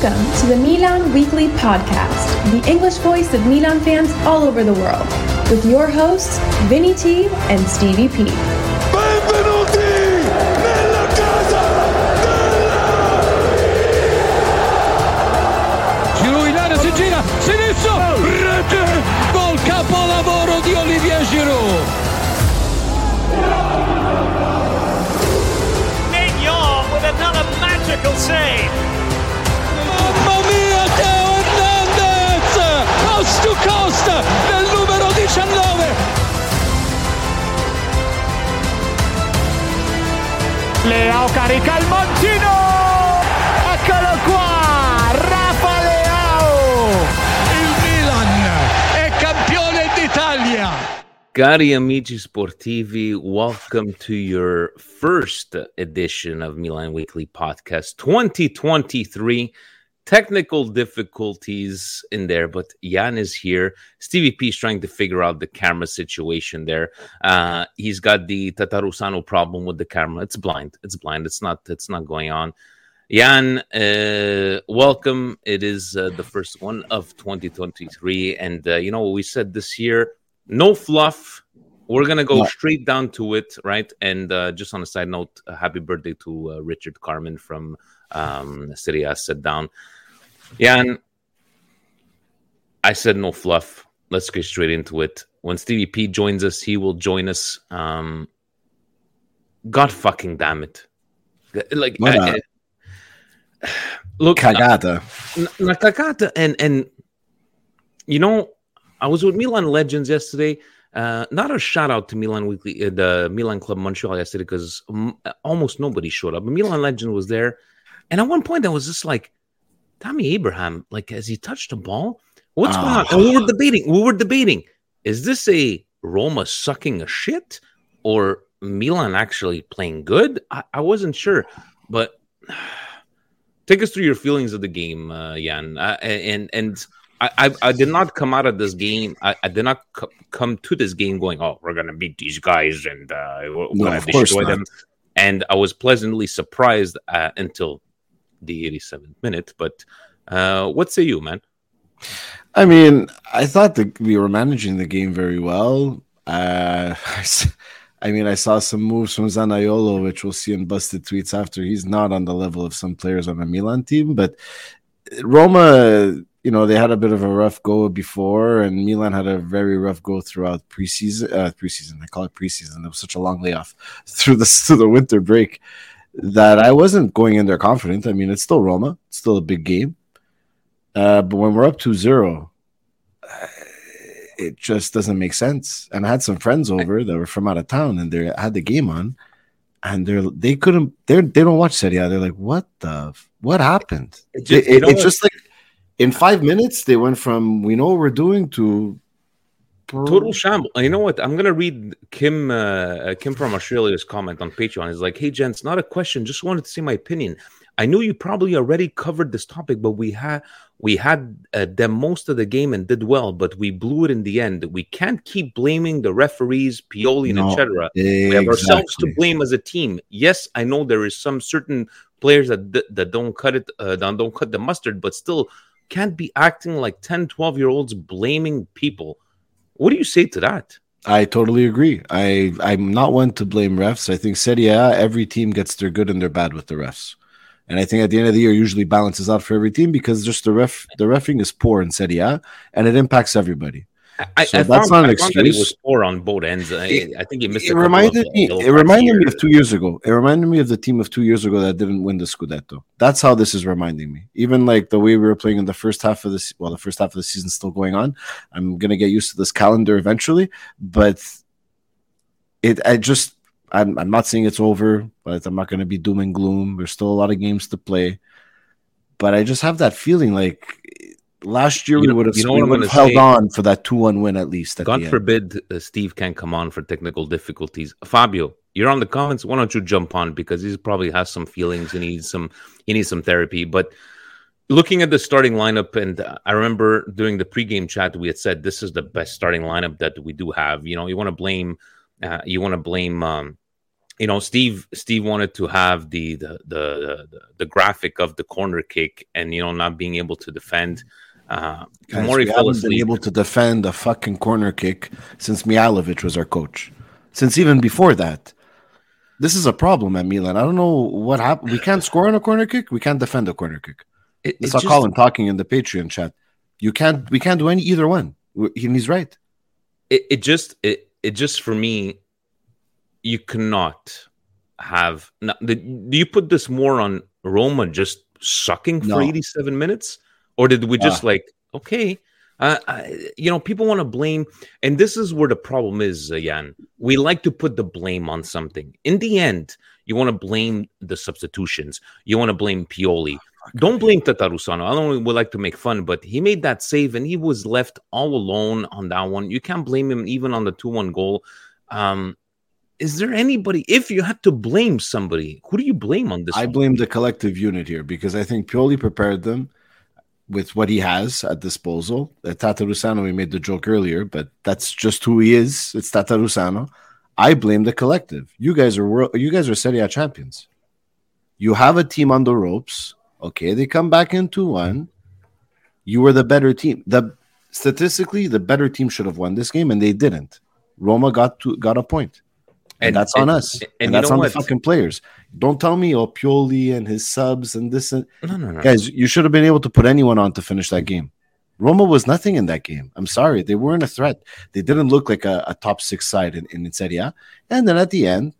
Welcome to the Milan Weekly Podcast, the English voice of Milan fans all over the world, with your hosts, Vinny T and Stevie P. Benvenuti nella casa Giroud in area si gira, sinistro, rete, gol capolavoro di Olivier Giroud. Maignan with another magical save. Coast nel numero 19. Leao carica il montino. Eccolo qua, Rafa Leao. Il Milan è campione d'Italia. Cari amici sportivi, welcome to your first edition of Milan Weekly Podcast 2023. Technical difficulties in there, but Jan is here. Stevie P is trying to figure out the camera situation there. Uh, he's got the Tatarusanu problem with the camera. It's blind. It's blind. It's not. It's not going on. Jan, uh, welcome. It is uh, the first one of 2023, and uh, you know what we said this year no fluff. We're gonna go straight down to it, right? And uh, just on a side note, uh, happy birthday to uh, Richard Carmen from um, City Down. Jan, I said no fluff. Let's get straight into it. When Stevie P joins us, he will join us. Um, God fucking damn it! Like, I- I- look, cagata. Na cagata and and you know, I was with Milan Legends yesterday. Uh, not a shout out to Milan Weekly, uh, the Milan Club Montreal yesterday because m- almost nobody showed up. But Milan Legend was there, and at one point I was just like, Tammy Abraham, like as he touched the ball, what's going on? And we were debating. We were debating: is this a Roma sucking a shit or Milan actually playing good? I, I wasn't sure, but take us through your feelings of the game, uh, Jan. Uh, and and I, I I did not come out of this game. I, I did not co- come to this game going, "Oh, we're gonna beat these guys and uh, we're No, gonna destroy not. them." And I was pleasantly surprised uh, until the 87th minute. But uh, what say you, man? I mean, I thought that we were managing the game very well. Uh, I mean, I saw some moves from Zaniolo, which we'll see in busted tweets after. He's not on the level of some players on the Milan team, but Roma, you know, they had a bit of a rough go before, and Milan had a very rough go throughout preseason. Uh, preseason, I call it preseason. It was such a long layoff through the through the winter break that I wasn't going in there confident. I mean, it's still Roma, it's still a big game. Uh, but when we're up 2 0, it just doesn't make sense. And I had some friends over that were from out of town and they had the game on and they're they couldn't they're they don't watch Serie A. They're like, what the what happened? It It, just- it- know it's just like in five minutes they went from we know what we're doing to Total shamble. You know what? I'm gonna read Kim uh, Kim from Australia's comment on Patreon. He's like, "Hey, gents, not a question. Just wanted to see my opinion. I knew you probably already covered this topic, but we had we had uh, them most of the game and did well, but we blew it in the end. We can't keep blaming the referees, Pioli, and No, etc. We have ourselves to blame as a team. Yes, I know there is some certain players that that, that don't cut it, uh, that don't cut the mustard, but still can't be acting like 10, 12 year olds blaming people. What do you say to that? I totally agree. I I'm not one to blame refs. I think Serie A, every team gets their good and their bad with the refs, and I think at the end of the year usually balances out for every team because just the ref the refing is poor in Serie A and it impacts everybody. I, So I that's found, not an that it was poor on both ends. I, It- I think he missed. It reminded of, me. It reminded me of two years ago. It reminded me of the team of two years ago that didn't win the Scudetto. That's how this is reminding me. Even like the way we were playing in the first half of this. Well, the first half of the season's still going on. I'm gonna get used to this calendar eventually, but it. I just. I'm. I'm not saying it's over, but I'm not gonna be doom and gloom. There's still a lot of games to play, but I just have that feeling like. Last year You we would have, you know we would have held say? on for that two-one win at least. At God forbid uh, Steve can't come on for technical difficulties. Fabio, you're on the comments. Why don't you jump on because he probably has some feelings and he needs some he needs some therapy. But looking at the starting lineup, and uh, I remember during the pregame chat we had said this is the best starting lineup that we do have. You know, you want to blame uh, you want to blame um, you know, Steve Steve wanted to have the the the the, the graphic of the corner kick and you know not being able to defend. Uh, Guys, Tomori we haven't been able to defend a fucking corner kick since Mihajlovic was our coach. Since even before that. This is a problem at Milan. I don't know what happened. We can't score on a corner kick. We can't defend a corner kick. It- I it saw just- Colin talking in the Patreon chat. You can't. We can't do any either one. And he's right. it, it just it, it just for me you cannot have no, do you put this more on roma just sucking for No. 87 minutes or did we just like okay uh, I, you know people want to blame and this is where the problem is uh, jan we like to put the blame on something in the end you want to blame the substitutions you want to blame pioli don't blame Tatarusanu. I don't would like to make fun, but he made that save and he was left all alone on that one. You can't blame him even on the 2 1 goal. Um, is there anybody, if you had to blame somebody, who do you blame on this? I one? blame the collective unit here because I think Pioli prepared them with what he has at disposal. Uh, Tatarusanu, we made the joke earlier, but that's just who he is. It's Tatarusanu. I blame the collective. You guys are world, you guys are Serie A champions. You have a team on the ropes. Okay, they come back into one. You were the better team. The statistically, the better team should have won this game, and they didn't. Roma got to got a point. And, And- that's on and- us. and And, that's on what? the fucking players. Don't tell me, oh, Pioli and his subs and this and no, no, no. guys, you should have been able to put anyone on to finish that game. Roma was nothing in that game. I'm sorry. They weren't a threat. They didn't look like a, a top six side in, in Serie A. And then at the end,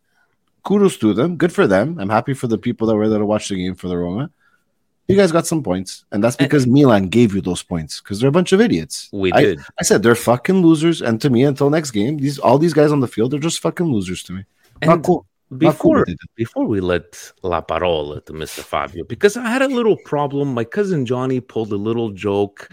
kudos to them. Good for them. I'm happy for the people that were there to watch the game for the Roma. You guys got some points. And that's because Milan gave you those points because they're a bunch of idiots. We I, did. I said they're fucking losers. And to me, until next game, these all these guys on the field, they're just fucking losers to me. And. Not cool Before, they before we let La Parola to Mr. Fabio, because I had a little problem. My cousin Johnny pulled a little joke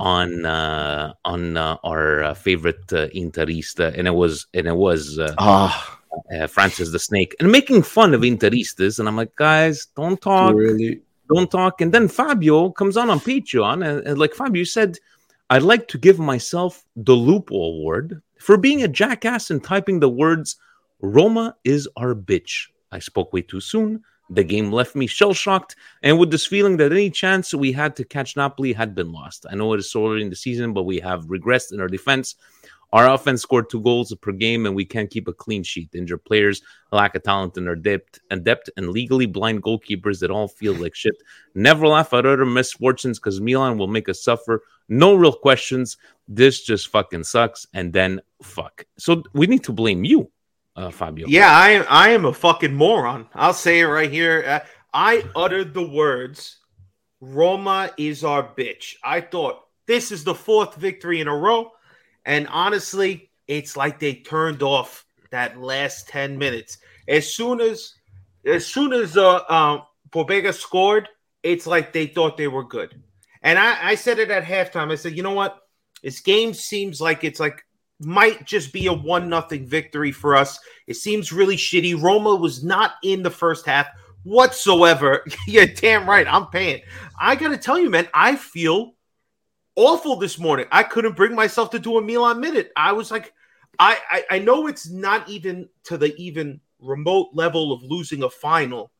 on uh, on uh, our uh, favorite uh, Interista, and it was and it was uh, Ah, uh, Francis the Snake, and making fun of Interistas. And I'm like, guys, don't talk, really? Don't talk. And then Fabio comes on on Patreon, and, and like Fabio said, I'd like to give myself the Lupo Award for being a jackass and typing the words "Roma is our bitch." I spoke way too soon. The game left me shell shocked, and with this feeling that any chance we had to catch Napoli had been lost. I know it is so early in the season, but we have regressed in our defense. Our offense scored two goals per game, and we can't keep a clean sheet. Injured players, lack of talent in our depth, and depth, and legally blind goalkeepers that all feel like shit. Never laugh at other misfortunes because Milan will make us suffer. No real questions. This just fucking sucks. And then fuck. So we need to blame you, uh, Fabio. Yeah, I am. I am a fucking moron. I'll say it right here. Uh, I uttered the words, "Roma is our bitch." I thought this is the fourth victory in a row, and honestly, it's like they turned off that last ten minutes. As soon as, as soon as uh, um, Pobega scored, it's like they thought they were good. And I, I said it at halftime. I said, you know what? This game seems like it's like might just be a one nothing victory for us. It seems really shitty. Roma was not in the first half whatsoever. yeah, damn right. I'm paying. I gotta tell you, man, I feel awful this morning. I couldn't bring myself to do a Milan minute. I was like, I, I I know it's not even to the even remote level of losing a final,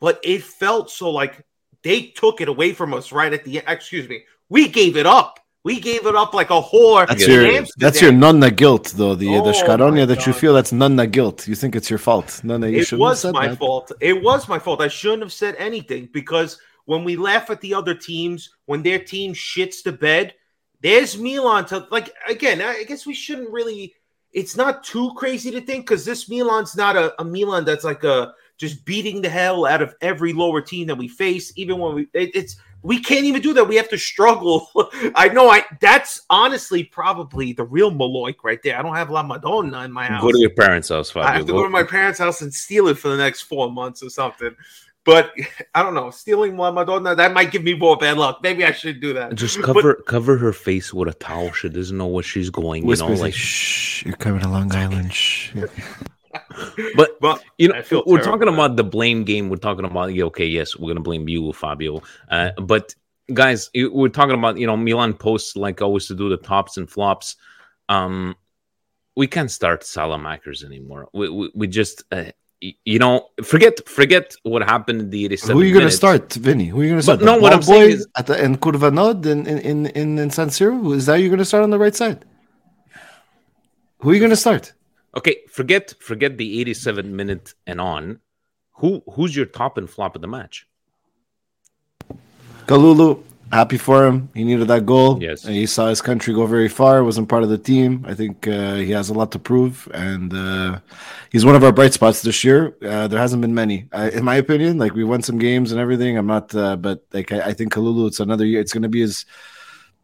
but it felt so like they took it away from us right at the end. Excuse me. We gave it up. We gave it up like a whore. That's your Amsterdam. that's your nonna guilt though. The Oh the scaronia my that you feel that's nonna guilt. You think it's your fault. Nonna, you it was my that. fault. It was my fault. I shouldn't have said anything because when we laugh at the other teams, when their team shits the bed, there's Milan to like again. I guess we shouldn't really. It's not too crazy to think because this Milan's not a, a Milan that's like a just beating the hell out of every lower team that we face. Even when we, it, it's we can't even do that. We have to struggle. I know. I that's honestly probably the real Maloik right there. I don't have La Madonna in my house. Go to your parents' house, Fabio. I have to go to my parents' house and steal it for the next four months or something. But I don't know, stealing one Madonna that might give me more bad luck. Maybe I should do that. Just But- cover cover her face with a towel. She doesn't know where she's going. You know, like, like shh, you're coming to Long Island. Shh. But But you know, we're terrible, talking man. about the blame game. We're talking about yeah, okay, yes, we're gonna blame you, Fabio. Uh, but guys, we're talking about you know Milan posts like always to do the tops and flops. Um, we can't start Saelemaekers anymore. We we, we just uh, y- you know, forget forget what happened in the 87 Who are you going to start, Vinny? Who are you going to start? But no, what I'm saying boy is- at the in Curva Nord in in in in, in San Siro. Is that you're going to start on the right side? Who are you going to start? Okay, forget forget the 87 minute and on. Who who's your top and flop of the match? Kalulu, happy for him. He needed that goal. Yes. And he saw his country go very far. Wasn't part of the team. I think uh, he has a lot to prove, and uh, he's one of our bright spots this year. Uh, there hasn't been many, uh, in my opinion. Like we won some games and everything. I'm not, uh, but like I, I think Kalulu, it's another year. It's going to be his.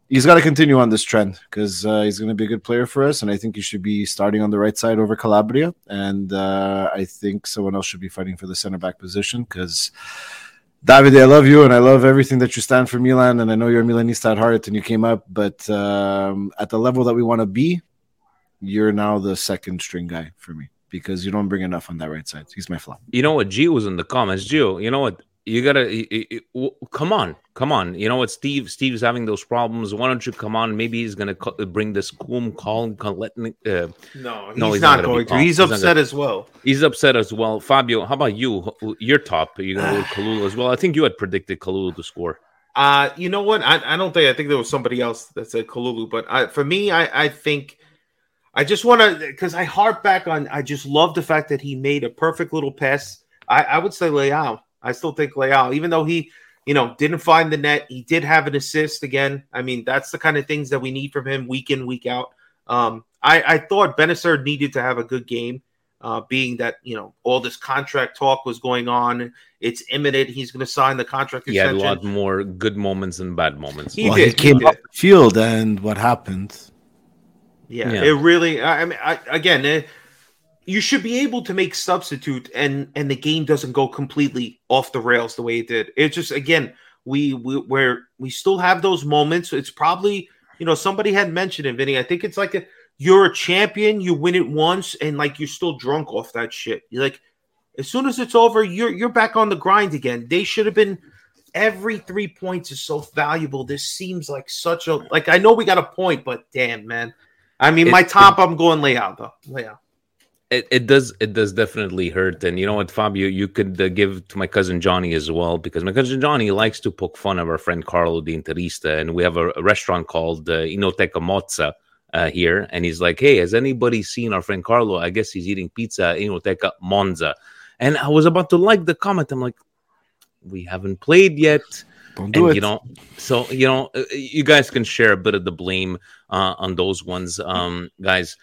He's got to continue on this trend because uh, he's going to be a good player for us, and I think he should be starting on the right side over Calabria. And uh, I think someone else should be fighting for the center back position because Davide, I love you and I love everything that you stand for Milan. And I know you're a Milanista at heart and you came up, but um, at the level that we want to be, you're now the second string guy for me because you don't bring enough on that right side. He's my flop. You know what? Gio was in the comments. Gio, you know what? You gotta y- y- y- w- come on, come on. You know what? Steve, Steve's having those problems. Why don't you come on? Maybe he's gonna co- bring this calm, calm, let uh, No, he's, No, he's not not, going to. He's He's upset gonna- as well. He's upset as well. Fabio, how about you? Who- Your top? You gonna go with Kalulu as well? I think you had predicted Kalulu to score. Uh, you know what? I, I don't think I think there was somebody else that said Kalulu, but I, for me, I, I think I just want to because I harp back on. I just love the fact that he made a perfect little pass. I, I would say Leao. I still think Leao, even though he, you know, didn't find the net, he did have an assist again. I mean, that's the kind of things that we need from him week in week out. Um, I, I thought Bennacer needed to have a good game. Uh, being that you know all this contract talk was going on, it's imminent. He's going to sign the contract He had a lot more good moments than bad moments. He well, did, he came he off the field and what happened? Yeah, Yeah. it really. I I mean, I, again, eh, you should be able to make substitute, and and the game doesn't go completely off the rails the way it did. It's just again, we we where we still have those moments. It's probably you know somebody had mentioned it, Vinny. I think it's like a, you're a champion, you win it once, and like you're still drunk off that shit. You're like, as soon as it's over, you're you're back on the grind again. They should have been. Every three points is so valuable. This seems like such a like. I know we got a point, but damn, man. I mean, It- my top, I'm going layout though. Layout. It, it does it does definitely hurt. And you know what fabio you could uh, give to my cousin johnny as well because my cousin johnny likes to poke fun of our friend carlo di interista. And we have a, a restaurant called uh, inoteca mozza uh, here. And he's like hey has anybody seen our friend carlo? I guess he's eating pizza inoteca monza. And i was about to like the comment. I'm like we haven't played yet. Don't do and it. you know so you know uh, you guys can share a bit of the blame uh, on those ones. Um guys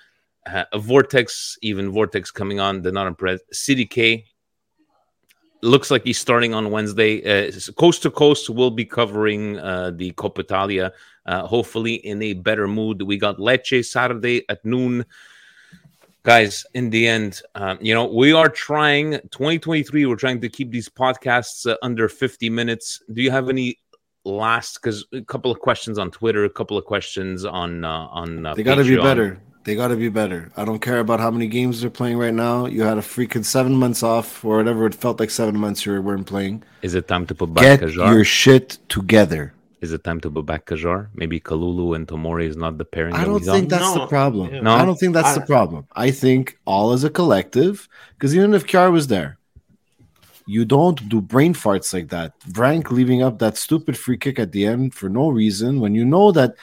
uh, a vortex even vortex coming on they're not impressed cdk looks like he's starting on wednesday. Uh, coast to coast will be covering uh, the coppa italia uh, hopefully in a better mood. We got lecce saturday at noon. Guys in the end um, you know we are trying 2023 we're trying to keep these podcasts uh, under 50 minutes. Do you have any last because a couple of questions on twitter a couple of questions on uh, on uh, They got to be better. They got to be better. I don't care about how many games they're playing right now. You had a freaking seven months off or whatever. It felt like seven months you weren't playing. is it time to put back Get Kjaer? your shit together. is it time to put back Kjaer? maybe kalulu and tomori is not the pairing I don't think got? that's the problem. Yeah. No? I don't think that's I- the problem. I think all as a collective, because even if Kjaer was there, you don't do brain farts like that. Frank leaving up that stupid free kick at the end for no reason when you know that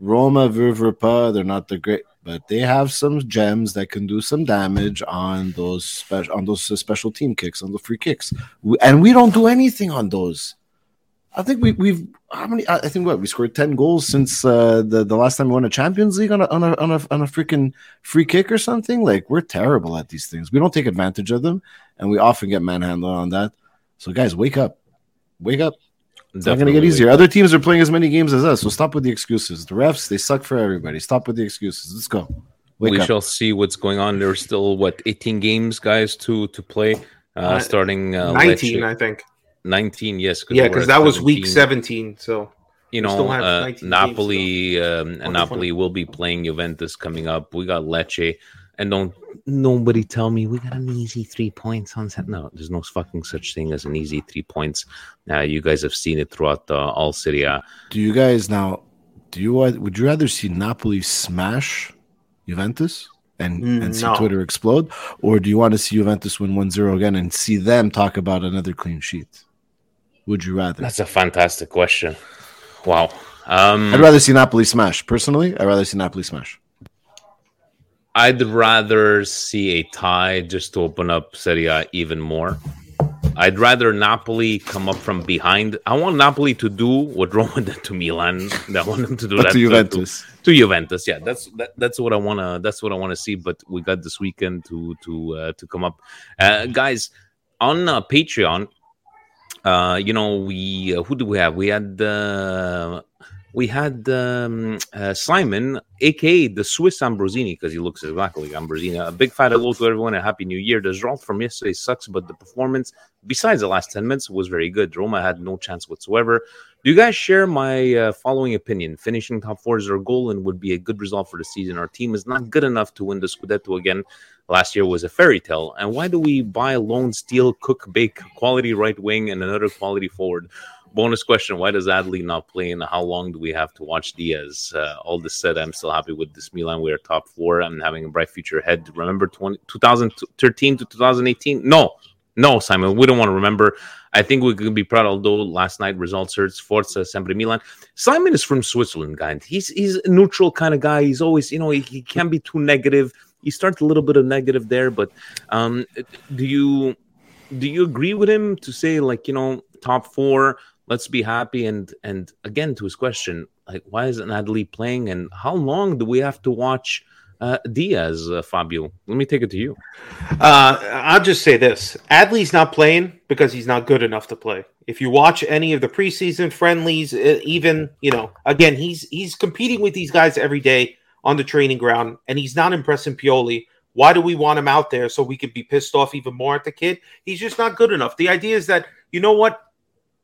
Roma, Ververpa, they're not the great, but they have some gems that can do some damage on those special on those uh, special team kicks, on the free kicks, we, and we don't do anything on those. I think we, we've how many? I think what we scored ten goals since uh, the the last time we won a Champions League on a on a on a, on a freaking free kick or something. Like we're terrible at these things. We don't take advantage of them, and we often get manhandled on that. So guys, wake up, wake up. It's not going to get easier. Other teams are playing as many games as us, so stop with the excuses. The refs they suck for everybody. Stop with the excuses. Let's go. Wake we up. shall see what's going on there's still what 18 games guys to to play uh, Uh, starting uh, 19, Lecce- I think. 19 yes Yeah, because at that was week 17. 17. So you We still know, have uh, 19 games Napoli, um, Wonderful. Napoli will be playing Juventus coming up. We got Lecce, and don't nobody tell me we got an easy three points on set. No, there's no fucking such thing as an easy three points. Uh, you guys have seen it throughout uh, all Serie A. Do you guys now? Do you would you rather see Napoli smash Juventus and, Mm, and see no. Twitter explode? Or do you want to see Juventus win 1 0 again and see them talk about another clean sheet? Would you rather? That's a fantastic question. Wow. Um, I'd rather see Napoli smash. Personally, I'd rather see Napoli smash. I'd rather see a tie just to open up Serie A even more. I'd rather Napoli come up from behind. I want Napoli to do what Roma did to Milan. I want them to do that to Juventus. To, to Juventus, yeah, that's that, that's what I wanna. That's what I want to see. But we got this weekend to to uh, to come up, uh, guys on uh, Patreon. Uh, you know, we uh, who do we have? We had uh, we had um, uh, Simon, aka the Swiss Ambrosini, because he looks exactly like Ambrosini. A big fat hello to everyone and happy new year. The result from yesterday sucks, but the performance, besides the last 10 minutes, was very good. Roma had no chance whatsoever. Do you guys share my uh, following opinion? Finishing top four is our goal and would be a good result for the season. Our team is not good enough to win the Scudetto again. Last year was a fairy tale. And why do we buy loan, steal, cook, bake, quality right wing, and another quality forward? Bonus question: Why does Adli not play, and how long do we have to watch Diaz? Uh, all this said, I'm still happy with this Milan. We are top four. I'm having a bright future ahead. Remember 20, 2013 to 2018? No, no, Simon, we don't want to remember. I think we could be proud. Although last night results hurts, Forza sempre Milan. Simon is from Switzerland, guy. He's he's a neutral kind of guy. He's always, you know, he, he can't be too negative. He starts a little bit of negative there, but um, do you do you agree with him to say like you know top four? Let's be happy and and again to his question like why isn't Adli playing and how long do we have to watch uh, Diaz uh, Fabio let me take it to you Uh, I'll just say this: Adli's not playing because he's not good enough to play. If you watch any of the preseason friendlies, even you know, again, he's he's competing with these guys every day on the training ground, and he's not impressing Pioli. Why do we want him out there so we could be pissed off even more at the kid? He's just not good enough. The idea is that you know what,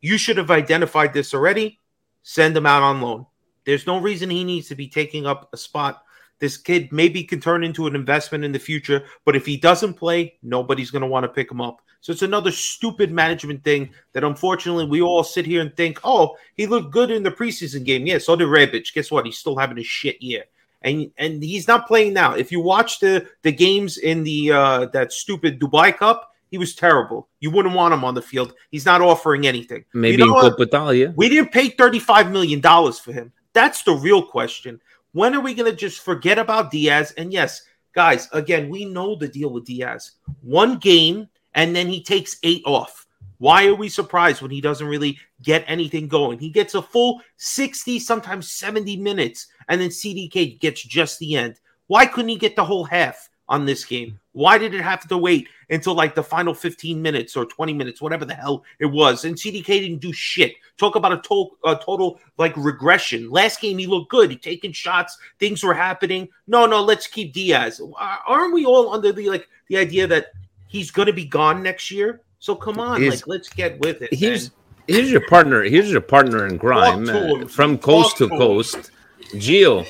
you should have identified this already. Send him out on loan. There's no reason he needs to be taking up a spot this kid maybe can turn into an investment in the future, but if he doesn't play, nobody's going to want to pick him up. So it's another stupid management thing that unfortunately we all sit here and think, oh, he looked good in the preseason game. Yeah, so did Rebic. Guess what? He's still having a shit year. And and he's not playing now. If you watch the the games in the uh that stupid Dubai Cup, he was terrible. You wouldn't want him on the field. He's not offering anything. maybe you know in? Coppa We didn't pay $35 million for him. That's the real question. When are we going to just forget about Diaz? And yes, guys, again, we know the deal with Diaz. One game, and then he takes eight off. Why are we surprised when he doesn't really get anything going? He gets a full 60, sometimes 70 minutes, and then CDK gets just the end. Why couldn't he get the whole half on this game? Why did it have to wait until like the final 15 minutes or 20 minutes, whatever the hell it was? And CDK didn't do shit. Talk about a total, a total like regression. Last game he looked good, he taking shots, things were happening. No, no, let's keep Diaz. Aren't we all under the like the idea that he's going to be gone next year? So come on, He's- like let's get with it. here's man. here's your partner here's your partner in crime uh, from coast to Talk to coast Gio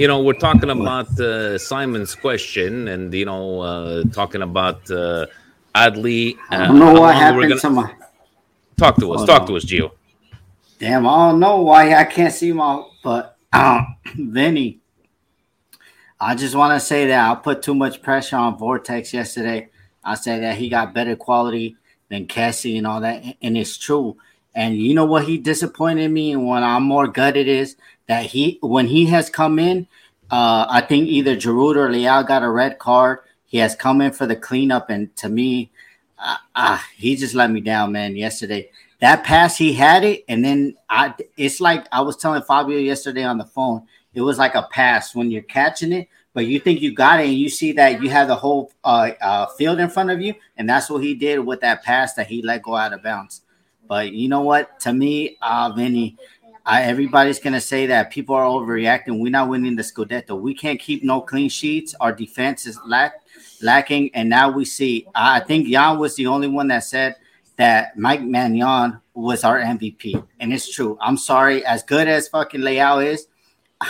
you know we're talking about uh, Simon's question and you know uh, talking about uh, Adli I don't know what happened gonna- to my. talk to us Hold talk on. to us Gio Damn, I don't know why I can't see my. But um, Vinny, I just want to say that I put too much pressure on Vortex yesterday. I said that he got better quality than Kessie and all that, and it's true. And you know what he disappointed me, and what I'm more gutted is that he when he has come in, uh, I think either Giroud or Leal got a red card. He has come in for the cleanup, and to me, uh, uh, he just let me down, man. Yesterday, that pass he had it, and then I. It's like I was telling Fabio yesterday on the phone. It was like a pass when you're catching it, but you think you got it, and you see that you have the whole uh, uh, field in front of you, and that's what he did with that pass that he let go out of bounds. But you know what? To me, uh, Vinny, I, everybody's gonna say that people are overreacting. We're not winning the Scudetto. We can't keep no clean sheets. Our defense is lack lacking, and now we see. I think Jan was the only one that said that Mike Maignan was our MVP, and it's true. I'm sorry, as good as fucking Leao is,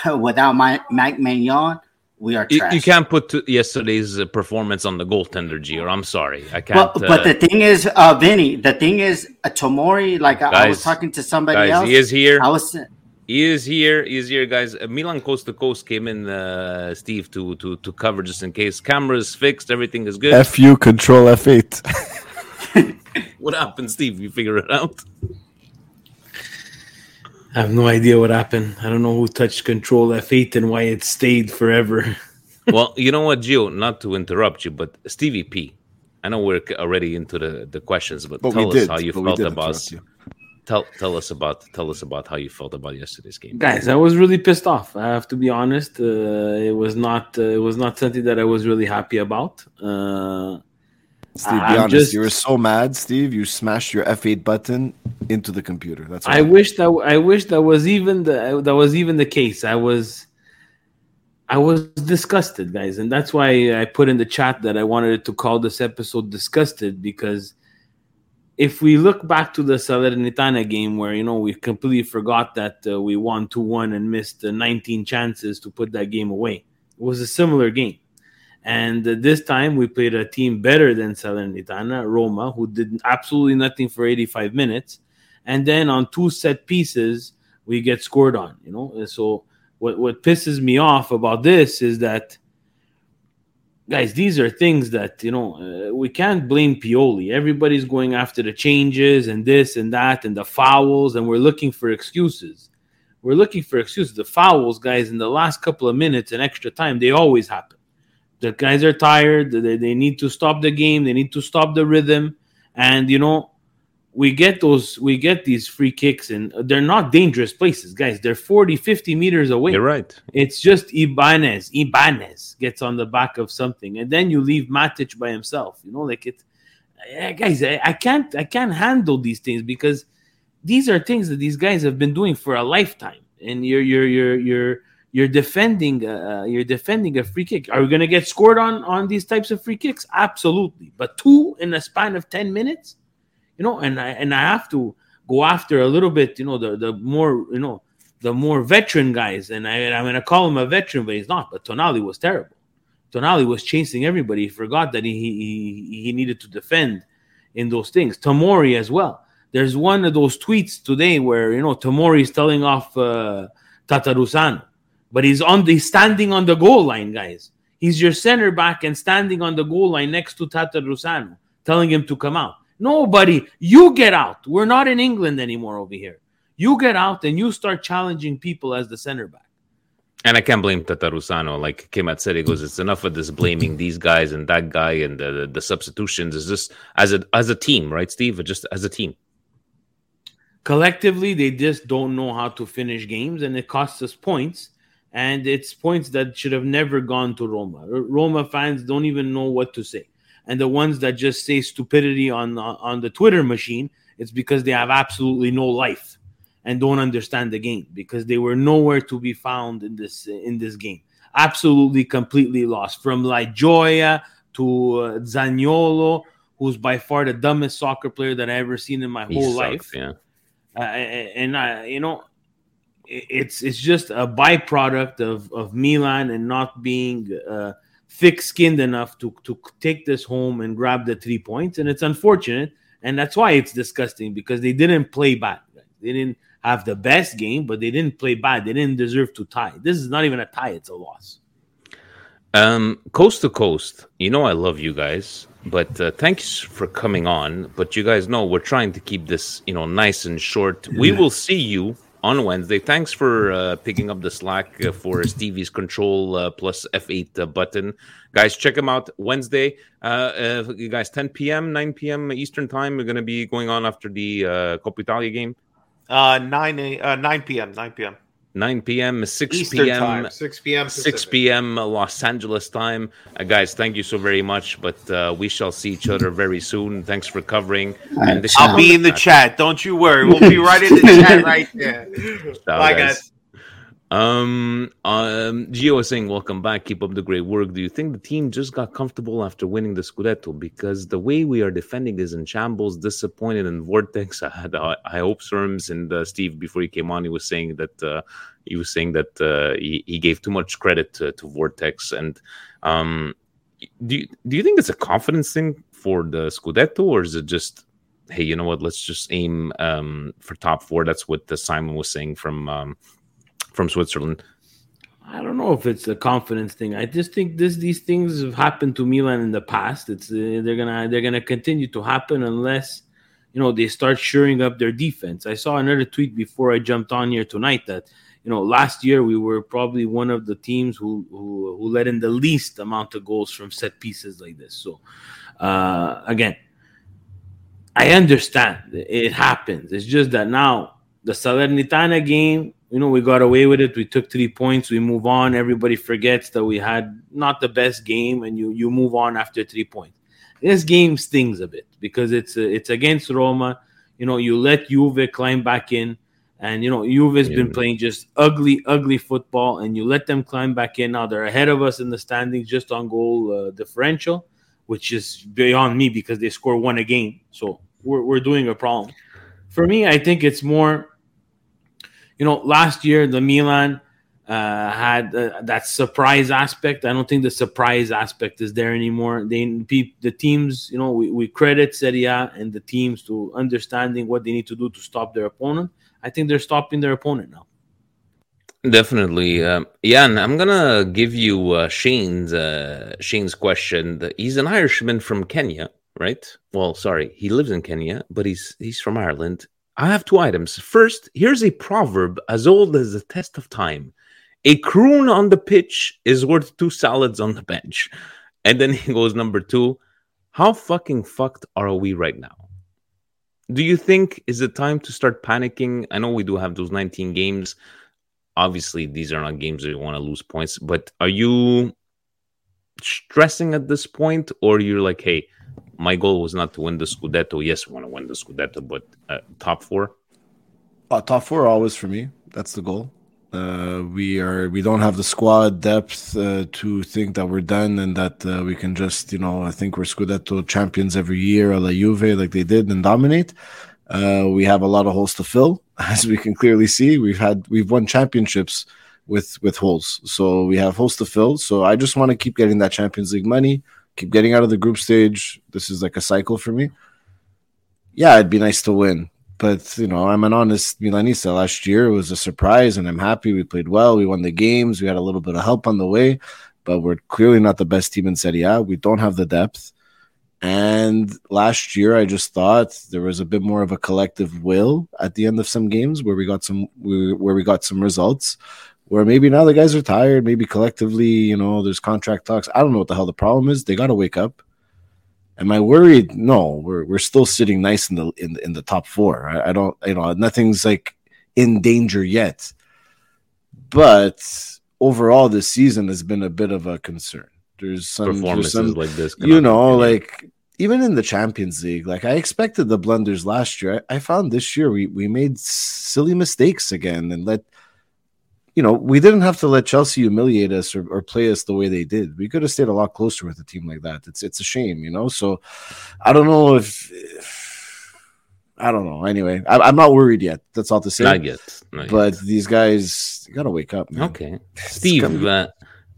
without my Mike Maignan, we are you, trash. you can't put to yesterday's uh, performance on the goaltender Gio I'm sorry I can't But, uh, but the thing is, uh, Vinny, the thing is, uh, Tomori, like I, I was talking to somebody guys else. he is here I was He is here. He is here, guys. Uh, Milan Coast to Coast came in, uh, Steve, to to to cover just in case. Cameras fixed. Everything is good. Fu control F8. what happened, Steve? You figure it out? I have no idea what happened. I don't know who touched Control F8 and why it stayed forever. well, you know what, Gio? Not to interrupt you, but Stevie P. I know we're already into the, the questions, but, But tell us did, how you but felt about you. tell tell us about tell us about how you felt about yesterday's game. Guys, I was really pissed off. I have to be honest. Uh, it was not uh, it was not something that I was really happy about. Uh, Steve, be I'm honest. just- You were so mad, Steve. You smashed your F8 button into the computer. That's I all. wish that I wish that was even the that was even the case. I was I was disgusted, guys, and that's why I put in the chat that I wanted to call this episode "disgusted" because if we look back to the Salernitana game, where you know we completely forgot that uh, we won two one and missed uh, 19 chances to put that game away, it was a similar game. And this time we played a team better than Salernitana, Roma, who did absolutely nothing for 85 minutes. And then on two set pieces we get scored on you know? So what what pisses me off about this is that guys these are things that you know uh, we can't blame pioli. Everybody's going after the changes and this and that and the fouls and we're looking for excuses. We're looking for excuses. The fouls guys in the last couple of minutes and extra time they always happen the guys are tired they, they need to stop the game they need to stop the rhythm. And you know we get those we get these free kicks and they're not dangerous places guys. They're 40 50 meters away. You're right. it's just ibanez ibanez gets on the back of something and then you leave matic by himself you know like it eh, guys I, I can't i can't handle these things because these are things that these guys have been doing for a lifetime. And you're you're you're you're you're defending uh, you're defending a free kick are we going to get scored on on these types of free kicks absolutely but two in a span of 10 minutes you know, and I and I have to go after a little bit, you know, the the more you know, the more veteran guys, and I I'm gonna call him a veteran, but he's not. But Tonali was terrible. Tonali was chasing everybody. He forgot that he he he needed to defend in those things. Tomori as well. There's one of those tweets today where you know Tomori is telling off uh, Tatarusanu, but he's on the he's standing on the goal line, guys. He's your center back and standing on the goal line next to Tata Tatarusanu, telling him to come out. Nobody, you get out. We're not in England anymore over here. You get out and you start challenging people as the center back. And I can't blame Tata Tatarusanu. Like Kemat said, he goes, "It's enough of this blaming these guys and that guy and the, the, the substitutions." Is just as a as a team, right, Steve? Just as a team. Collectively, they just don't know how to finish games, and it costs us points. And it's points that should have never gone to Roma. Roma fans don't even know what to say, and the ones that just say stupidity on on the Twitter machine, it's because they have absolutely no life and don't understand the game because they were nowhere to be found in this in this game. Absolutely, completely lost. From La Gioia to uh, Zaniolo, who's by far the dumbest soccer player that I ever seen in my He whole life. Yeah. Uh, and I, you know, it's it's just a byproduct of of Milan and not being uh, thick-skinned enough to to take this home and grab the three points. And it's unfortunate, and that's why it's disgusting because they didn't play bad. They didn't have the best game, but they didn't play bad. They didn't deserve to tie. This is not even a tie; it's a loss. Um, coast to coast, you know I love you guys, but uh, thanks for coming on. But you guys know we're trying to keep this, you know, nice and short. We will see you on Wednesday. Thanks for uh, picking up the slack uh, for Stevie's Control uh, plus F8 uh, button, guys. Check him out Wednesday. Uh, you guys, 10 p.m., 9 p.m. Eastern time. We're gonna be going on after the Coppa Italia game. Uh, 9, a, uh, 9 p.m. 9 p.m. 9 p.m., 6 Eastern p.m. time. 6 p.m. 6 p.m. Los Angeles time. Uh, guys, thank you so very much. But uh, we shall see each other very soon. Thanks for covering. And this I'll be in the chat. Don't you worry. We'll be right in the chat right there. Bye, guys. Um, um, Gio was saying, "Welcome back. Keep up the great work." Do you think the team just got comfortable after winning the Scudetto? Because the way we are defending is in shambles. Disappointed in Vortex. I had uh, hopes for him, and uh, Steve before he came on, he was saying that uh, he was saying that uh, he, he gave too much credit to, to Vortex. And um, do you, do you think it's a confidence thing for the Scudetto, or is it just hey, you know what? Let's just aim um, for top four. That's what the Simon was saying from um, from Switzerland? I don't know if it's a confidence thing. I just think this these things have happened to Milan in the past. It's uh, they're gonna they're gonna continue to happen unless you know they start shoring up their defense. I saw another tweet before I jumped on here tonight that you know last year we were probably one of the teams who who, who let in the least amount of goals from set pieces like this. So uh, again, I understand it happens. It's just that now the Salernitana game you know, we got away with it. We took three points. We move on. Everybody forgets that we had not the best game, and you you move on after three points. This game stings a bit because it's uh, it's against Roma. You know, you let Juve climb back in, and you know Juve's yeah. been playing just ugly, ugly football, and you let them climb back in. Now they're ahead of us in the standings, just on goal uh, differential, which is beyond me because they score one a game. So we're we're doing a problem. For me, I think it's more you know, last year the Milan uh, had uh, that surprise aspect. I don't think the surprise aspect is there anymore. They the teams, you know, we, we credit Serie A and the teams to understanding what they need to do to stop their opponent. I think they're stopping their opponent now. Definitely, um, I'm gonna give you uh, Shane's uh, Shane's question. He's an Irishman from Kenya, right? Well, sorry, he lives in Kenya, but he's he's from Ireland, I have two items. First, here's a proverb as old as the test of time. A croon on the pitch is worth two salads on the bench. And then he goes number two. How fucking fucked are we right now? Do you think is it time to start panicking? I know we do have those 19 games. Obviously, these are not games that you want to lose points, but are you stressing at this point, or you're like, hey, my goal was not to win the Scudetto. Yes, I want to win the Scudetto, but uh, top four. Uh, top four always for me. That's the goal. Uh, we are we don't have the squad depth uh, to think that we're done and that uh, we can just you know I think we're Scudetto champions every year, a la Juve like they did and dominate. Uh, we have a lot of holes to fill, as we can clearly see. We've had we've won championships with with holes, so we have holes to fill. So I just want to keep getting that Champions League money keep getting out of the group stage. This is like a cycle for me. Yeah, it'd be nice to win, but you know, I'm an honest Milanista. Last year was a surprise, and I'm happy we played well. We won the games. We had a little bit of help on the way, but we're clearly not the best team in Serie A. We don't have the depth. And last year, I just thought there was a bit more of a collective will at the end of some games where we got some where we got some results where maybe now the guys are tired. Maybe collectively, you know, there's contract talks. I don't know what the hell the problem is. They got to wake up. Am I worried? No, we're we're still sitting nice in the in the, in the top four. I, I don't, you know, nothing's like in danger yet. But overall, this season has been a bit of a concern. There's some performances there's some, like this, you know, like even in the Champions League, like I expected the blunders last year. I, I found this year we we made silly mistakes again and let you know, we didn't have to let Chelsea humiliate us or, or, play us the way they did. We could have stayed a lot closer with a team like that. It's it's a shame, you know. So I don't know if, if I don't know. Anyway, I, am not worried yet. That's all to say. Not yet. Not but yet. these guys gotta wake up. Man. Okay, Steve. Uh,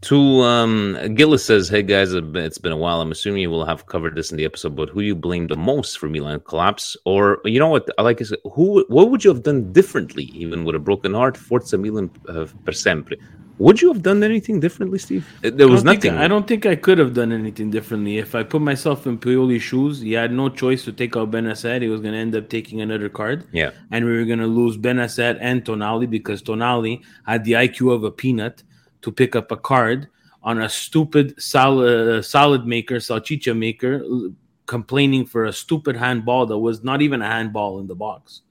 to um, Gillis says, "Hey guys, it's been a while. I'm assuming you will have covered this in the episode, but who do you blame the most for Milan collapse? Or you know what? I like is who? What would you have done differently, even with a broken heart? Forza Milan uh, per sempre. Would you have done anything differently, Steve? There was I nothing. I don't think I could have done anything differently. If I put myself in Pioli's shoes, he had no choice to take out Bennacer. He was going to end up taking another card. Yeah. And we were going to lose Bennacer and Tonali because Tonali had the IQ of a peanut to pick up a card on a stupid salad uh, salad maker, salchicha maker, complaining for a stupid handball that was not even a handball in the box.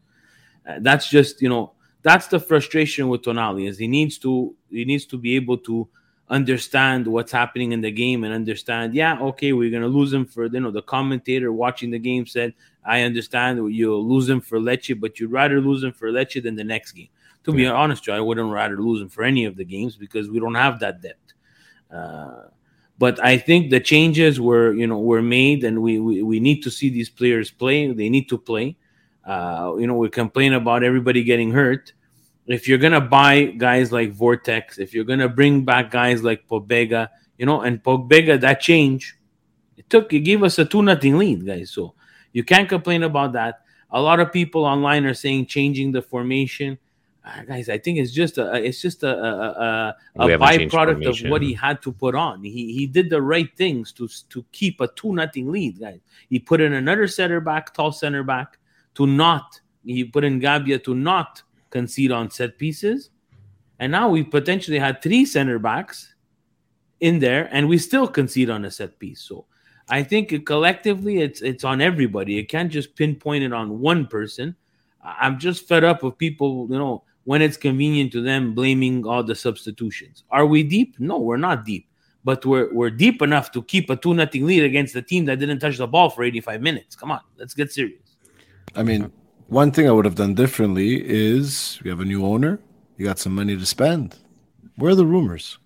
Uh, that's just you know that's the frustration with Tonali is he needs to he needs to be able to understand what's happening in the game and understand yeah okay we're gonna lose him for you know the commentator watching the game said I understand you'll lose him for Lecce but you'd rather lose him for Lecce than the next game to be honest, Joe, I wouldn't rather lose him for any of the games because we don't have that depth. Uh, but I think the changes were, you know, were made, and we, we, we need to see these players play. They need to play. Uh, you know, we complain about everybody getting hurt. If you're gonna buy guys like Vortex, if you're gonna bring back guys like Pobega, you know, and Pobega, that change, it took it gave us a two nothing lead, guys. So you can't complain about that. A lot of people online are saying changing the formation Uh, guys, I think it's just a it's just a a, a, a We haven't changed byproduct of what he had to put on. He he did the right things to to keep a two nothing lead, guys. He put in another center back, tall center back, to not he put in Gabbia to not concede on set pieces, and now we potentially had three center backs in there, and we still concede on a set piece. So I think collectively it's it's on everybody. It can't just pinpoint it on one person. I'm just fed up with people, you know, when it's convenient to them blaming all the substitutions. Are we deep? No, we're not deep. But we're we're deep enough to keep a 2 nothing lead against a team that didn't touch the ball for 85 minutes. Come on, let's get serious. I mean, one thing I would have done differently is we have a new owner. You got some money to spend. Where are the rumors?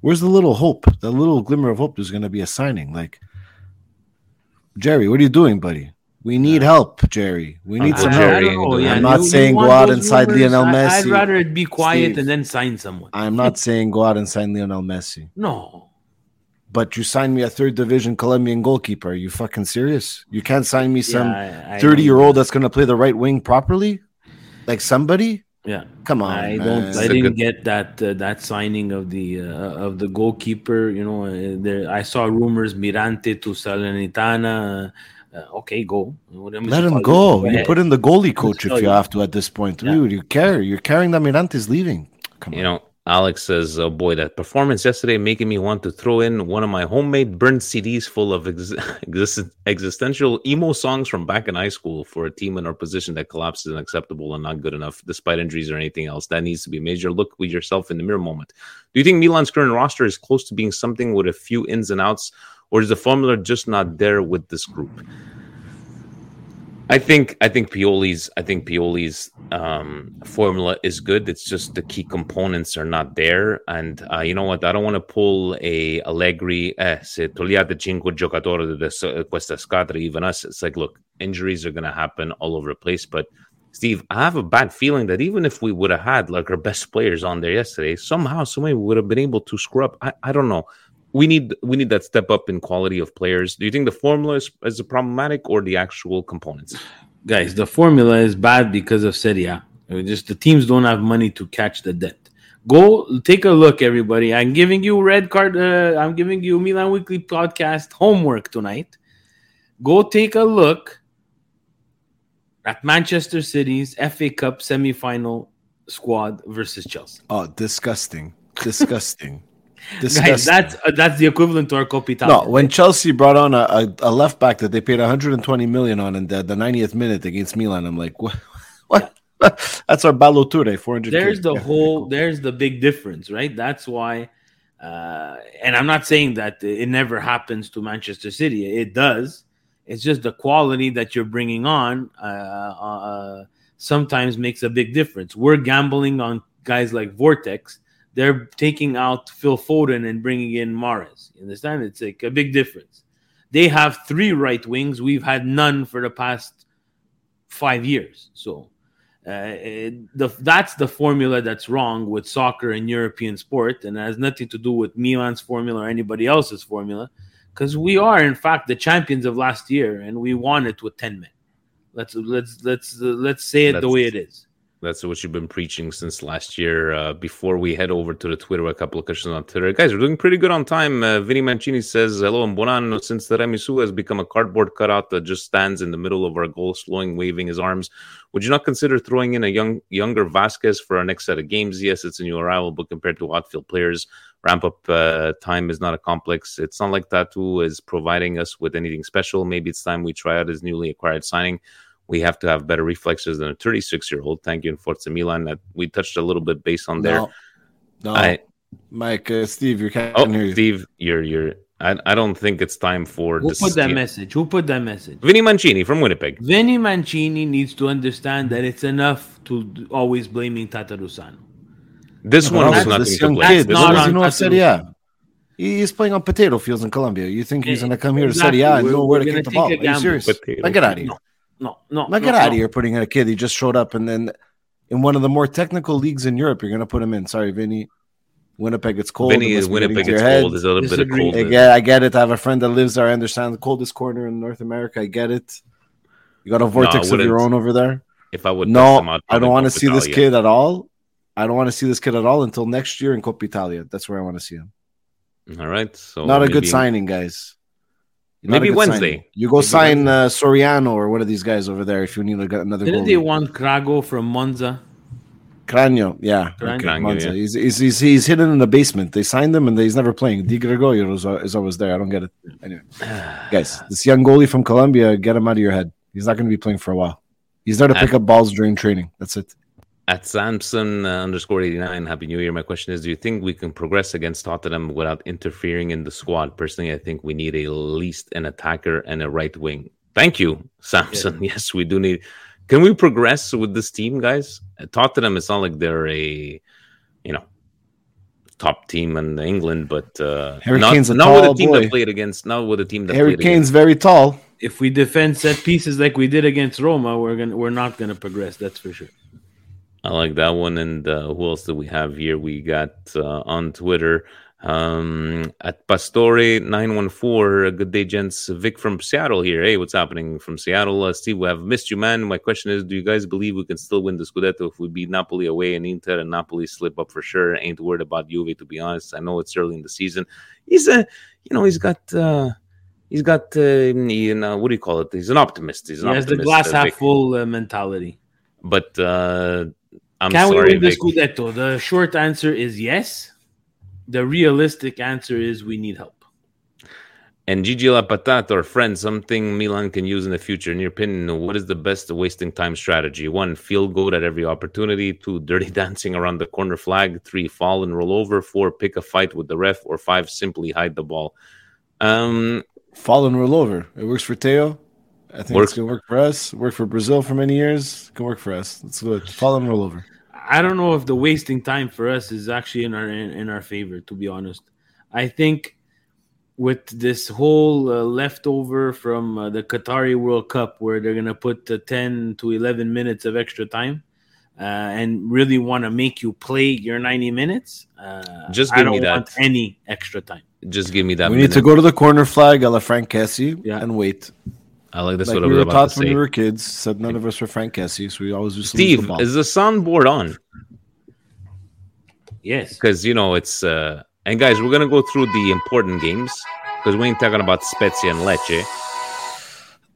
Where's the little hope? The little glimmer of hope there's going to be a signing. Like, Jerry, what are you doing, buddy? We need help, Jerry. We need Uncle some I- help. I Jerry don't know, ain't yeah, I'm not you- you saying want go out those inside rumors? Lionel Messi. I'd rather it be quiet Steve. and then sign someone. I'm not saying go out and sign Lionel Messi, No. but you signed me a third division Colombian goalkeeper. Are you fucking serious? You can't sign me some Yeah, I- I 30 year old that's going to play the right wing properly? Like somebody? Yeah. Come on. I don't. I a didn't good- get that uh, that signing of the uh, of the goalkeeper. You know, uh, there I saw rumors Mirante to Salernitana. Uh, okay, go. What am I Let him to go. You put in the goalie coach if you you. have to at this point. Yeah. Dude, you care. You're carrying that Mirante's leaving. Come on. You know, Alex says, "Oh boy, that performance yesterday making me want to throw in one of my homemade burnt CDs full of ex- exist- existential emo songs from back in high school for a team in our position that collapses unacceptable and not good enough, despite injuries or anything else. That needs to be major. Look with yourself in the mirror moment. Do you think Milan's current roster is close to being something with a few ins and outs, or is the formula just not there with this group?" I think I think Pioli's I think Pioli's um, formula is good. It's just the key components are not there. And uh, you know what? I don't want to pull a Allegri. Eh, se togliate cinque giocatori da questa squadra, even us. It's like, look, injuries are going to happen all over the place. But Steve, I have a bad feeling that even if we would have had like our best players on there yesterday, somehow, somebody would have been able to screw up. I, I don't know. We need we need that step up in quality of players. Do you think the formula is, is problematic or the actual components? guys, the formula is bad because of Serie A. It Just the teams don't have money to catch the debt. Go take a look, everybody. I'm giving you red card. Uh, I'm giving you Milan Weekly podcast homework tonight. Go take a look at Manchester City's FA Cup semifinal squad versus Chelsea. Oh, disgusting. Disgusting. Guys, that's uh, that's the equivalent to our Coppa no, when Chelsea brought on a, a, a left back that they paid 120 million on in the, the 90th minute against Milan, I'm like, what? what? That's our Ballo-Touré, 400. there's the Yeah, whole cool. there's the big difference right that's why uh and i'm not saying that it never happens to manchester city it does it's just the quality that you're bringing on uh, uh sometimes makes a big difference we're gambling on guys like Vranckx they're taking out phil foden and bringing in Mahrez. you understand it's like a big difference they have three right wings we've had none for the past five years so uh, it- the, that's the formula that's wrong with soccer and European sport, and it has nothing to do with Milan's formula or anybody else's formula, because we are in fact the champions of last year, and we won it with ten men. Let's let's let's uh, let's say it the way it is. That's what you've been preaching since last year. Uh, before we head over to the Twitter, a couple of questions on Twitter. Guys, we're doing pretty good on time. Uh, Vinny Mancini says, Hello and buonanno. Since Tiramisu has become a cardboard cutout that just stands in the middle of our goal, slowing, waving his arms, would you not consider throwing in a young, younger Vasquez for our next set of games? Yes, it's a new arrival, but compared to outfield players, ramp up uh, time is not a complex. It's not like Tattoo is providing us with anything special. Maybe it's time we try out his newly acquired signing we have to have better reflexes than a 36 year old. Thank you, in Forza Milan. That we touched a little bit based on there. No, no. I Mike, uh, Steve, you can't oh, hear you. Steve, you're you're. I, I don't think it's time for Who this. put that message? Who put that message? Vinny Mancini from Winnipeg. Vinny Mancini needs to understand that it's enough to always blaming Tatarusanu. This But one also was nothing this to young blame. kid, This what not does was- know on of Serie A? He's playing on potato fields in Colombia. You think he's Eh, going to come here to exactly. Serie A and We're- know where to gonna kick the ball? Are you serious? Potato Now get out of here. No, no, Now no, get out no. of here putting in a kid. He just showed up, and then in one of the more technical leagues in Europe, you're going to put him in. Sorry, Vinny. Winnipeg, it's cold. Vinny It is must be getting Winnipeg. It's head. cold. There's a little Disagree. bit of I cold. get, I get it. I have a friend that lives there. I understand the coldest corner in North America. I get it. You got a vortex of your own over there. If I would, No, him out, I don't want to go see this kid at all. I don't want to see this kid at all until next year in Coppa Italia. That's where I want to see him. All right. So Not a good signing, guys. Not Maybe Wednesday. signing. You go Maybe sign uh, Soriano or one of these guys over there if you need to get another Didn't goalie. they want Cragno from Monza? Cragno, yeah. Cragno. Okay, Cragno, Monza. yeah. He's, he's, he's, he's hidden in the basement. They signed him and he's never playing. Di Gregorio is, is always there. I don't get it. Anyway, guys, this young goalie from Colombia, get him out of your head. He's not going to be playing for a while. He's there to pick up balls during training. That's it. At Samson uh, underscore 89, Happy New Year. My question is Do you think we can progress against Tottenham without interfering in the squad? Personally, I think we need at least an attacker and a right wing. Thank you, Samson. Yes, we do need. Can we progress with this team, guys? At Tottenham, it's not like they're a, you know, top team in England, but uh, Harry not, Kane's a not with tall a team boy. that played against, not with a team that Harry Kane's against. very tall. If we defend set pieces like we did against Roma, we're gonna we're not gonna progress. That's for sure. I like that one. And uh, who else do we have here? We got uh, on Twitter um, at Pastore914. Good day, gents. Vic from Seattle here. Hey, what's happening from Seattle? Uh, Steve, we have missed you, man. My question is Do you guys believe we can still win the Scudetto if we beat Napoli away and Inter and Napoli slip up for sure? Ain't worried about Juve, to be honest. I know it's early in the season. He's a, you know, he's got. Uh, He's got, uh, you know, what do you call it? He's an optimist. He's an He has the glass uh, half Vic. full uh, mentality. But uh, I'm Can we sorry, win the Scudetto? The short answer is yes. The realistic answer is we need help. And Gigi La Patata, our friend, something Milan can use in the future. In your opinion, what is the best wasting time strategy? One, field goal at every opportunity. Two, dirty dancing around the corner flag. Three, fall and roll over. Four, pick a fight with the ref. Or five, simply hide the ball. Um, Fall and roll over. It works for Teo. I think Works. it's going to work for us. Work for Brazil for many years. Can work for us. Let's go. it. Fall and roll over. I don't know if the wasting time for us is actually in our in, in our favor. To be honest, I think with this whole uh, leftover from uh, the Qatari World Cup, where they're gonna put uh, ten to eleven minutes of extra time, uh, and really want to make you play your ninety minutes, uh, Just I give don't me that. want any extra time. just give me that. we need to go to the corner flag a la Franck Kessie Yeah. and wait. I like this. like what I we was were about taught to when say. we were kids. Said none of us were Franck Kessie, so we always used to lose the Steve, ball. is the soundboard on? Yes, Because you know it's. uh And guys, we're gonna go through the important games because we ain't talking about Spezia and Lecce.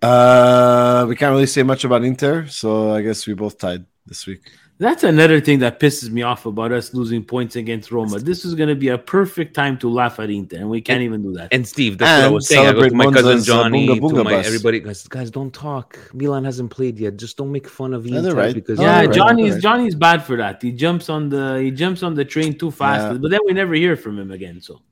Uh, we can't really say much about Inter, so I guess we both tied this week. That's another thing that pisses me off about us losing points against Roma. This is going to be a perfect time to laugh at Inter, and we can't even do that. And Steve, that's what I was saying. I go to my cousin Monza's, Johnny, Bunga Bunga to my bus. everybody. Guys, guys, don't talk. Milan hasn't played yet. Just don't make fun of Yeah, Inter they're right. because yeah, right, Johnny's right. Johnny's bad for that. He jumps on the he jumps on the train too fast, Yeah. but then we never hear from him again. So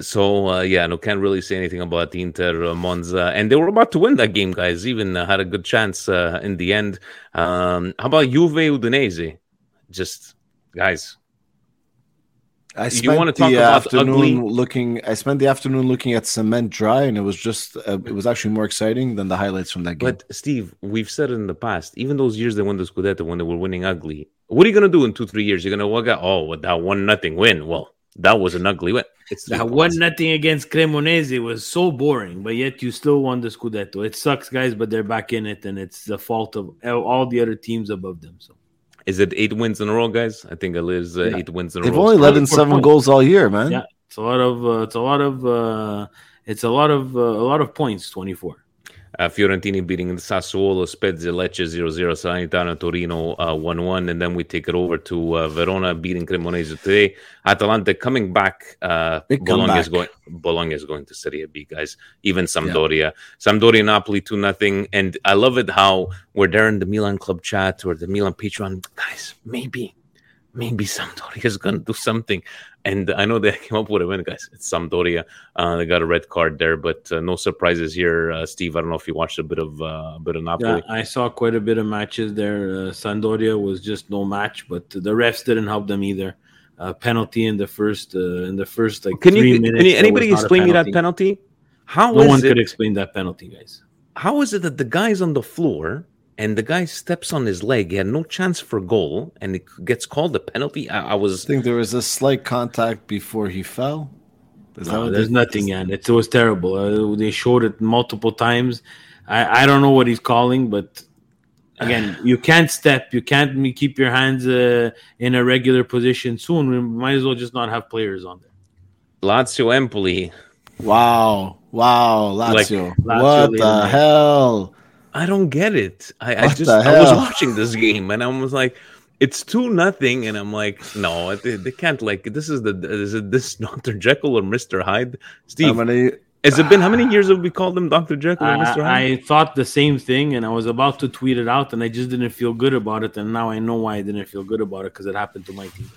So uh, yeah, no, can't really say anything about Inter uh, Monza, and they were about to win that game, guys. Even uh, had a good chance uh, in the end. Um, how about Juve Udinese? Just guys, I You spent wanna the about afternoon ugly? looking. I spent the afternoon looking at cement dry, and it was just. Uh, it was actually more exciting than the highlights from that game. but Steve, we've said it in the past. Even those years they won the Scudetto when they were winning ugly, what are you gonna do in two, three years? You're gonna walk out. Oh, with that one nothing win. Well, that was an ugly win. It's that points. one nothing against Cremonese was so boring, but yet you still won the Scudetto. It sucks, guys, but they're back in it, and it's the fault of all the other teams above them. So Is it eight wins in a row, guys? I think it is uh, Yeah. eight wins in a row. They've only led in seven points. goals all year, man. yeah, it's a lot of uh, it's a lot of uh, it's a lot of uh, a lot of points. Twenty four. Uh, Fiorentini beating Sassuolo, Spezia, Lecce 0-0, Salernitana, Torino uh, 1-1, and then we take it over to uh, Verona beating Cremonese today. Atalanta coming back. Uh, Bologna is going. Bologna is going to Serie B, guys. Even Sampdoria, Sampdoria, Napoli two nothing, and I love it how we're there in the Milan club chat or the Milan Patreon, guys. Maybe, maybe Sampdoria is going to do something. And I know they came up with a win, guys. It's Sampdoria. Uh, they got a red card there, but uh, no surprises here. Uh, Steve, I don't know if you watched a bit of uh, a bit of Napoli. Yeah. I saw quite a bit of matches there. Uh, Sampdoria was just no match, but the refs didn't help them either. Uh, penalty in the first uh, in the first like Can three you, minutes. can you anybody was not a explain me that penalty. How No one it? could explain that penalty, guys. how is it that the guy's on the floor and the guy steps on his leg? He had no chance for goal, and it gets called a penalty. I, I I was think there was a slight contact before he fell. Is No, there's they- nothing, and it was terrible. Uh, they showed it multiple times. I, I don't know what he's calling, but again, you can't step, you can't keep your hands uh, in a regular position soon. We might as well just not have players on there. Lazio Empoli. Wow. Wow. Like, Lazio. Lazio what the night. hell? I don't get it. I, I just I was watching this game and I was like, it's two nothing, and I'm like, no, they, they can't. Like, this is the is it this Doctor Jekyll or Mister Hyde? Steve, How many? has it been how many years have we called him Doctor Jekyll or Mister Hyde? I thought the same thing, and I was about to tweet it out, and I just didn't feel good about it. And now I know why I didn't feel good about it because it happened to my team.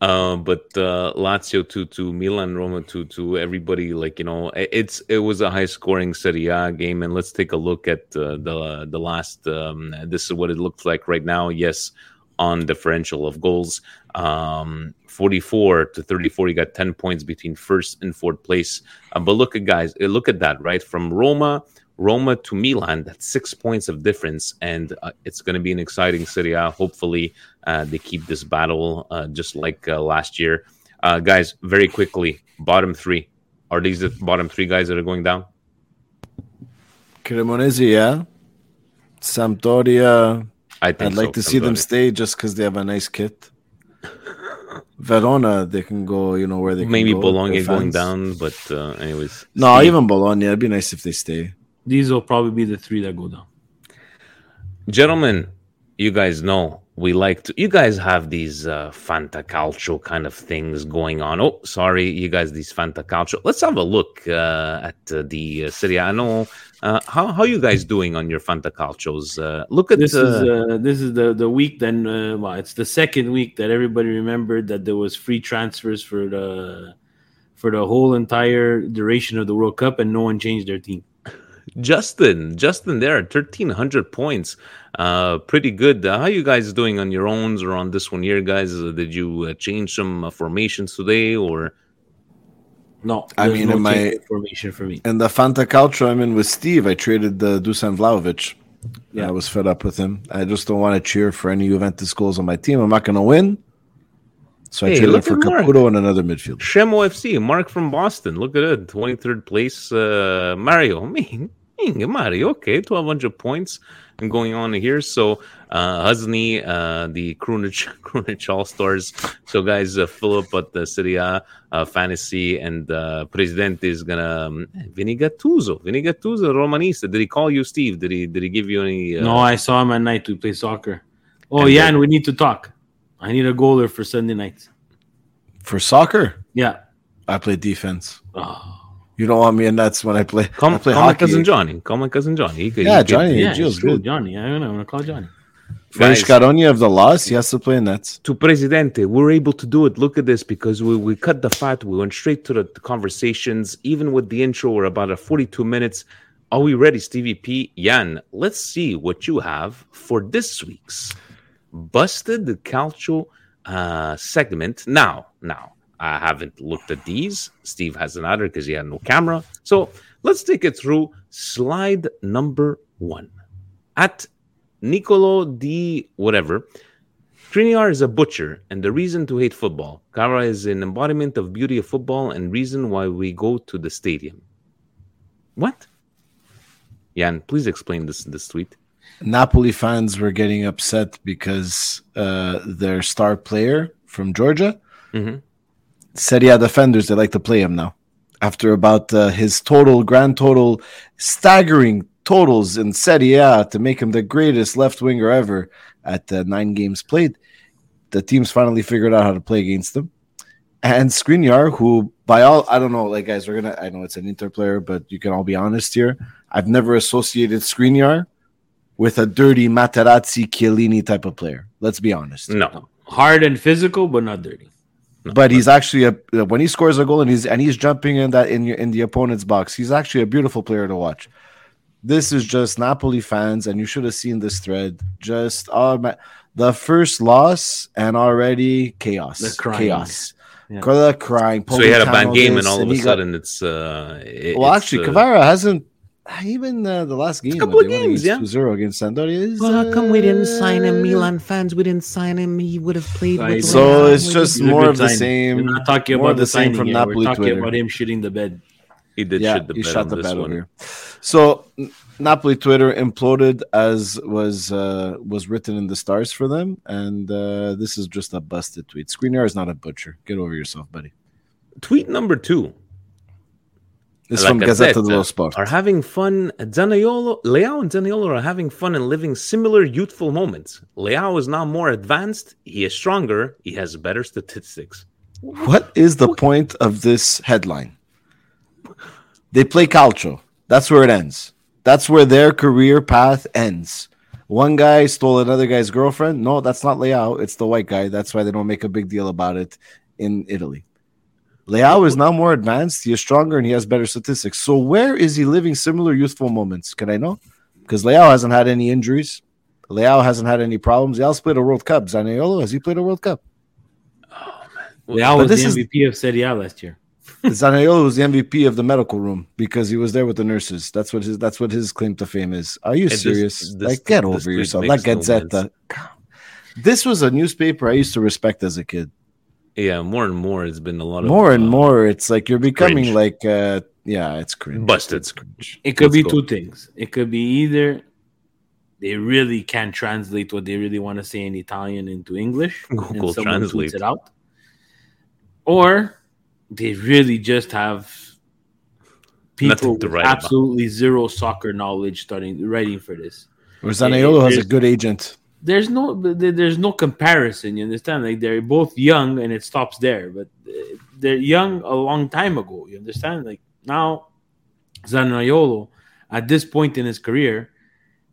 Uh, but uh, Lazio to to Milan, Roma to to everybody. Like you know, it's it was a high scoring Serie A game, and let's take a look at uh, the the last. Um, this is what it looks like right now. Yes, on differential of goals, um, forty four to thirty four. You got ten points between first and fourth place. Uh, but look at guys, look at that right from Roma. Roma to Milan, that's six points of difference, and uh, it's going to be an exciting Serie A. Hopefully, uh, they keep this battle uh, just like uh, last year. Uh, guys, very quickly, bottom three. Are these the bottom three guys that are going down? Cremonese, yeah. Sampdoria. I think I'd like so, to see them stay just because they have a nice kit. Verona, they can go, you know, where they can Maybe Bologna going down, but uh, anyways. No, Steve, even Bologna. It'd be nice if they stay. These will probably be the three that go down. gentlemen, you guys know we like to. You guys have these uh, Fanta Calcio kind of things going on. Oh, sorry, you guys, these Fanta Calcio. Let's have a look uh, at uh, the uh, Serie A. I know uh, how how you guys doing on your Fanta Calcios. Uh, look at This uh, is uh, this is the the week then. Uh, well, it's the second week that everybody remembered that there was free transfers for the for the whole entire duration of the World Cup, and no one changed their team. Justin, Justin, there, thirteen hundred points, uh, pretty good. Uh, how you guys doing on your owns or on this one here, guys? Uh, did you uh, change some uh, formations today, or No, I mean, no in my- formation for me. In the Fanta Calcio I'm in with Steve, I traded the Dusan Vlahovic. Yeah. I was fed up with him. I just don't want to cheer for any Juventus goals on my team. I'm not going to win. So I traded for at Mark. Caputo and another midfielder. Shemo FC? Mark from Boston. Look at it, twenty third place. Uh, Mario, me, me, Mario. Okay, twelve hundred points and going on here. So uh, Husney, uh, the Krunich, Krunich All Stars. So guys, uh, Philip at the Serie A uh, Fantasy and uh, Presidente is gonna um, Vinny Gattuso. Vinny Gattuso, Romanista. Did he call you, Steve? Did he? Did he give you any? Uh, no, I saw him at night. We play soccer. Oh And yeah, then- and we need to talk. I need a goaler for Sunday night. For soccer, Yeah. I play defense. Oh, You don't want me in nets when I play. Call, I play call my cousin Johnny. Call my cousin Johnny. He could, Yeah, he could- Johnny. yeah, Gio's it's true, good. Johnny. I don't know. I'm gonna call Johnny. French. Caronia of the loss, he has to play in nets. to Presidente, we're able to do it. Look at this because we, we cut the fat. We went straight to the conversations. Even with the intro, we're about at 42 minutes. Are we ready, Stevie P? Jan, let's see what you have for this week's Busted the Calcio uh, segment. Now, now, I haven't looked at these. Steve has another because he had no camera. So let's take it through slide number one. At Nicolo D. whatever, Skriniar is a butcher and the reason to hate football. Kvara is an embodiment of beauty of football and reason why we go to the stadium. What? Jan, please explain this in this tweet. Napoli fans were getting upset because uh, their star player from Georgia Mhm. He had defenders they like to play him now. After about uh, his total, grand total, staggering totals in Serie A to make him the greatest left winger ever at uh, nine games played, the teams finally figured out how to play against him. And Skriniar, who by all I don't know, like guys, we're gonna I know it's an Inter player, but you can all be honest here. I've never associated Skriniar with a dirty Materazzi Chiellini type of player. Let's be honest. No. Hard and physical, but not dirty. But he's actually a when he scores a goal and he's and he's jumping in that in in the opponent's box. He's actually a beautiful player to watch. This is just Napoli fans, and you should have seen this thread. Just oh, ma- the first loss and already chaos, The crying. chaos, Yeah. the crying. So he had a bad game this, and all of a he got- sudden it's uh it- well, it's, actually, uh, Kvara hasn't even uh, the last game. couple when of they won games, against yeah. 2-0 against Sampdoria. is, Well, how come we didn't uh, sign him? Milan fans, we didn't sign him. He would have played Right. with So Milan. it's just He's more of the signing. same. We're not talking more about of the the same from yet. Napoli We're talking Twitter. about him shitting the bed. He did yeah, shit the he bed shot the bed over one. here. So Napoli Twitter imploded as was uh, was written in the stars for them, and uh, this is just a busted tweet. Skriniar is not a butcher. Get over yourself, buddy. Tweet number two. This is La from Gazzetta Gazzetta dello Sport. Are having fun. Zaniolo, Leao and Zaniolo are having fun and living similar youthful moments. Leao is now more advanced. He is stronger. He has better statistics. What is the point of this headline? They play calcio. That's where it ends. That's where their career path ends. One guy stole another guy's girlfriend. No, that's not Leao. It's the white guy. That's why they don't make a big deal about it in Italy. Leao is now more advanced. He is stronger and he has better statistics. So where is he living similar youthful moments? Can I know? Because Leao hasn't had any injuries. Leao hasn't had any problems. He also played a World Cup. Zaniolo, has he played a World Cup? Oh, Leao But was the this is- MVP of Serie A last year. Zaniolo was the MVP of the medical room because he was there with the nurses. That's what his that's what his claim to fame is. Are you this- serious? this- like, get this over tweet yourself. Like makes no Gazzetta. this was a newspaper I used to respect as a kid. Yeah, more and more, it's been a lot of More and uh, more, it's like you're becoming cringe. like, uh, yeah, it's cringe. Busted. It's cringe. It could Let's be go. two things. It could be either they really can't translate what they really want to say in Italian into English, Google and someone tweets Translate. it out, or they really just have people with write about. absolutely zero soccer knowledge starting writing for this. Or Zaniolo has a good agent. There's no there's no comparison. You understand? Like they're both young, and it stops there. But uh, they're young a long time ago. You understand? Like now, Zaniolo, at this point in his career,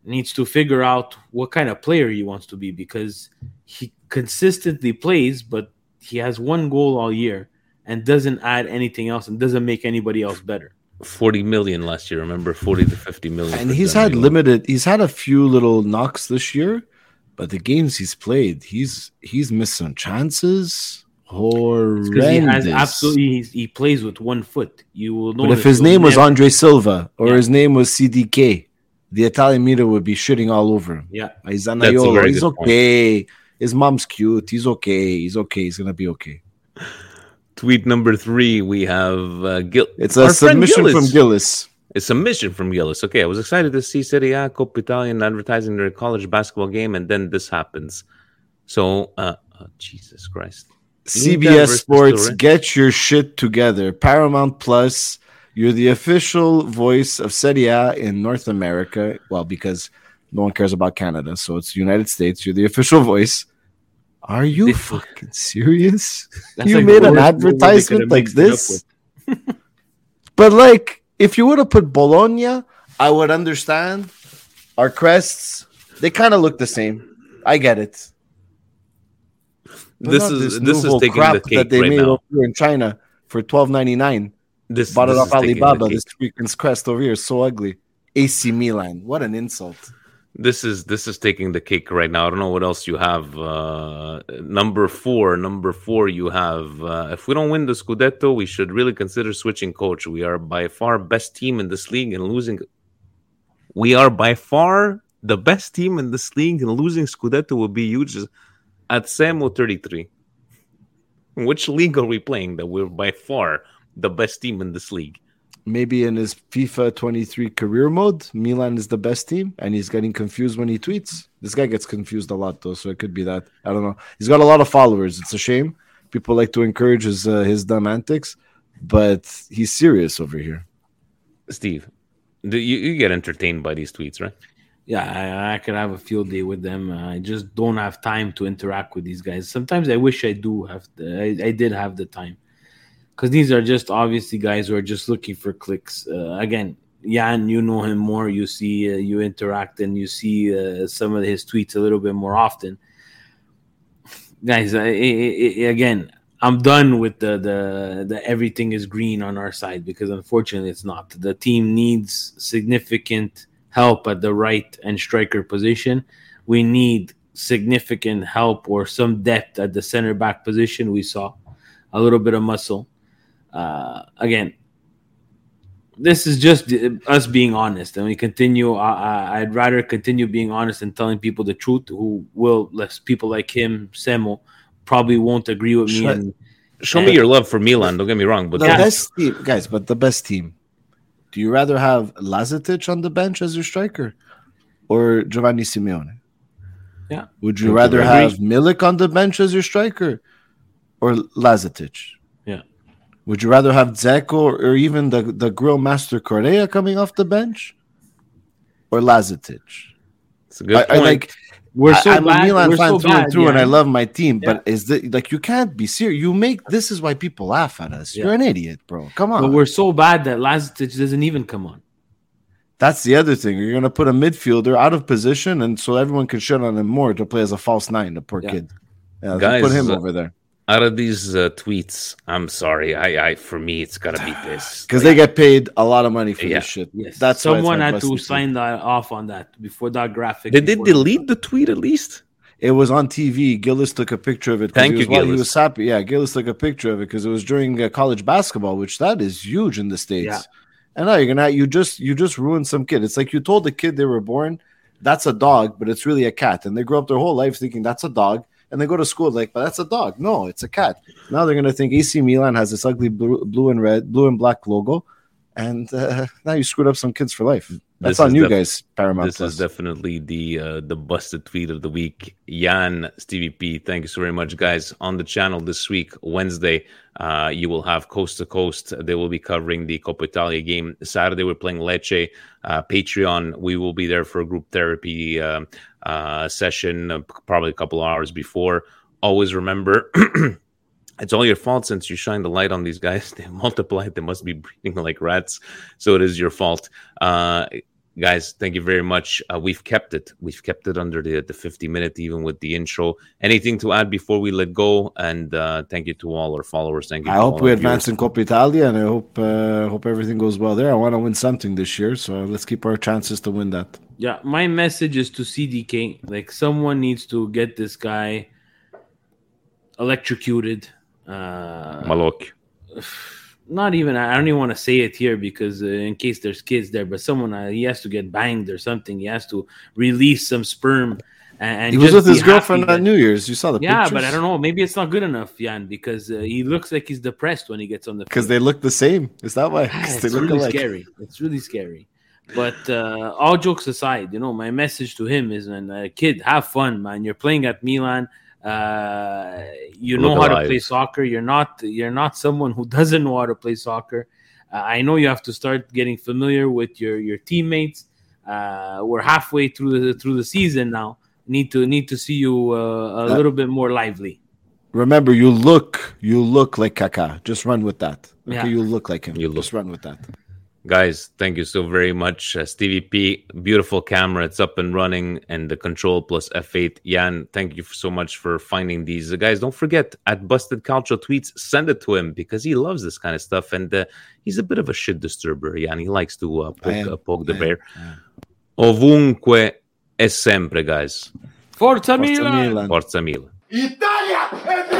needs to figure out what kind of player he wants to be because he consistently plays, but he has one goal all year and doesn't add anything else and doesn't make anybody else better. 40 million last year. Remember, 40 to 50 million. And he's had limited he's had a few little knocks this year, but the games he's played, he's he's missed some chances. Because he has Horrendous. absolutely he's, he plays with one foot. You will know But if his name was Andre Silva or his name was CDK, the Italian media would be shitting all over him. Yeah. He's a Zaniolo. He's good point. okay. His mom's cute. He's okay. He's okay. He's gonna be okay. Tweet number three, we have uh, Gil. It's a our friend submission from Gillis. A submission from Gillis. Okay, I was excited to see Serie A Coppa Italian advertising their college basketball game, and then this happens. So, uh, oh, Jesus Christ. CBS Sports, Torre. get your shit together. Paramount Plus, you're the official voice of Serie A in North America. Well, because no one cares about Canada, so it's United States. You're the official voice. Are you fucking serious? You like made an worst movie they could advertisement like mixed it up this? But like, if you would have put Bologna, I would understand. Our crests, they kind of look the same. I get it. But This is this is nouveau taking crap the cake that they right made now. over here in China for twelve ninety nine. This, Bought it off is Alibaba. This freaking crest over here is so ugly. AC Milan, what an insult! This is this is taking the cake right now. I don't know what else you have. Uh, number four, number four, you have. Uh, if we don't win the Scudetto, we should really consider switching coach. We are by far best team in this league, and losing. We are by far the best team in this league, and losing Scudetto will be huge. At Samo thirty three. Which league are we playing that we're by far the best team in this league? Maybe in his FIFA twenty three career mode, Milan is the best team, and he's getting confused when he tweets. This guy gets confused a lot, though, so it could be that. I don't know. He's got a lot of followers. It's a shame. People like to encourage his uh, his dumb antics, but he's serious over here. Steve, do you, you get entertained by these tweets, right? Yeah, I, I could have a field day with them. I just don't have time to interact with these guys. Sometimes I wish I do have. The, I, I did have the time because these are just obviously guys who are just looking for clicks. Uh, again, Jan, you know him more. You see, uh, you interact, and you see uh, some of his tweets a little bit more often. Guys, I, I, I- again, I'm done with the, the the everything is green on our side because unfortunately it's not. The team needs significant help at the right and striker position. We need significant help or some depth at the center back position. We saw a little bit of muscle. Uh, again, this is just us being honest, and we continue. I, I, I'd rather continue being honest and telling people the truth. Who will, less people like him, Semo, probably won't agree with me. Shut- And Show me your love for Milan. Don't get me wrong, but The don't- best team, guys, but the best team Do you rather have Lazetic on the bench as your striker or Giovanni Simeone? Yeah. Would you rather have Milik on the bench as your striker or Lazetic? Yeah. Would you rather have Dzeko or even the, the grill master Correa coming off the bench or Lazetic? It's a good I, I like We're so I'm bad. a Milan fan so through bad, and through, and. I love my team. Yeah. But is that like you can't be serious? You make this is why people laugh at us. You're an idiot, bro. Come on. But we're so bad that Lazetic doesn't even come on. That's the other thing. You're gonna put a midfielder out of position, and so everyone can shit on him more to play as a false nine. The poor Yeah. kid. Yeah, Guys, put him uh, over there Out of these uh, tweets, I'm sorry. I, I for me, it's gotta be this because they get paid a lot of money for Yeah. this shit. Yes. That's someone had to sign that off on that before that graphic. Did they before- delete the tweet at least? It was on TV. Gillis took a picture of it. 'cause Thank he you, was, well, He was happy. Yeah, Gillis took a picture of it because it was during uh, college basketball, which that is huge in the states. Yeah. And now you're gonna you just you just ruined some kid. It's like you told the kid they were born, that's a dog, but it's really a cat, and they grow up their whole life thinking that's a dog, and they go to school like, but that's a dog. No, it's a cat. Now they're gonna think AC Milan has this ugly blue, blue and red, blue and black logo, and uh, now you screwed up some kids for life. That's on you def- guys, Paramount This Plus. is definitely the uh, the busted tweet of the week. Jan Stevie P, thank you so very much, guys. On the channel this week, Wednesday, uh, you will have coast to coast. They will be covering the Coppa Italia game. Saturday, we're playing Lecce. Uh, Patreon, we will be there for a group therapy um uh, session, uh, probably a couple hours before. Always remember. It's all your fault since you shine the light on these guys. They multiplied. They must be breeding like rats. So it is your fault. Uh, guys thank you very much uh, we've kept it we've kept it under the, the 50 minute even with the intro anything to add before we let go and uh, thank you to all our followers thank you I hope we advance in Coppa Italia, and I hope uh, hope everything goes well there. I want to win something this year, so let's keep our chances to win that. Yeah, my message is to CDK. Like someone needs to get this guy electrocuted. Uh, Malok. not even I don't even want to say it here because uh, in case there's kids there, but someone uh, he has to get banged or something. He has to release some sperm. And, and he was with his girlfriend happy on New Year's. You saw the yeah, pictures? but I don't know. Maybe it's not good enough, Jan, because uh, he looks like he's depressed when he gets on the because they look the same. Is that why? 'Cause it's really alike. scary. It's really scary. But uh, all jokes aside, you know, my message to him is, man, uh, kid, have fun, man. You're playing at Milan. Uh, you know Look how to play soccer. You're not. You're not someone who doesn't know how to play soccer. Uh, I know you have to start getting familiar with your your teammates. Uh, we're halfway through the through the season now. Need to need to see you uh, a Uh, little bit more lively. Remember, you look you look like Kaká. Just run with that. Okay, Yeah. you look like him. You look- Just run with that. Guys thank you so very much. Uh, stevie p beautiful camera. It's up and running and the control plus f8 jan thank you so much for finding these. Uh, guys don't forget at busted culture tweets send it to him because he loves this kind of stuff and uh, he's a bit of a shit disturber jan. He likes to uh, poke, am. uh, poke the I bear. Ovunque e sempre guys. Forza, Forza Milan! Milan. forza milan. Italia è Milan!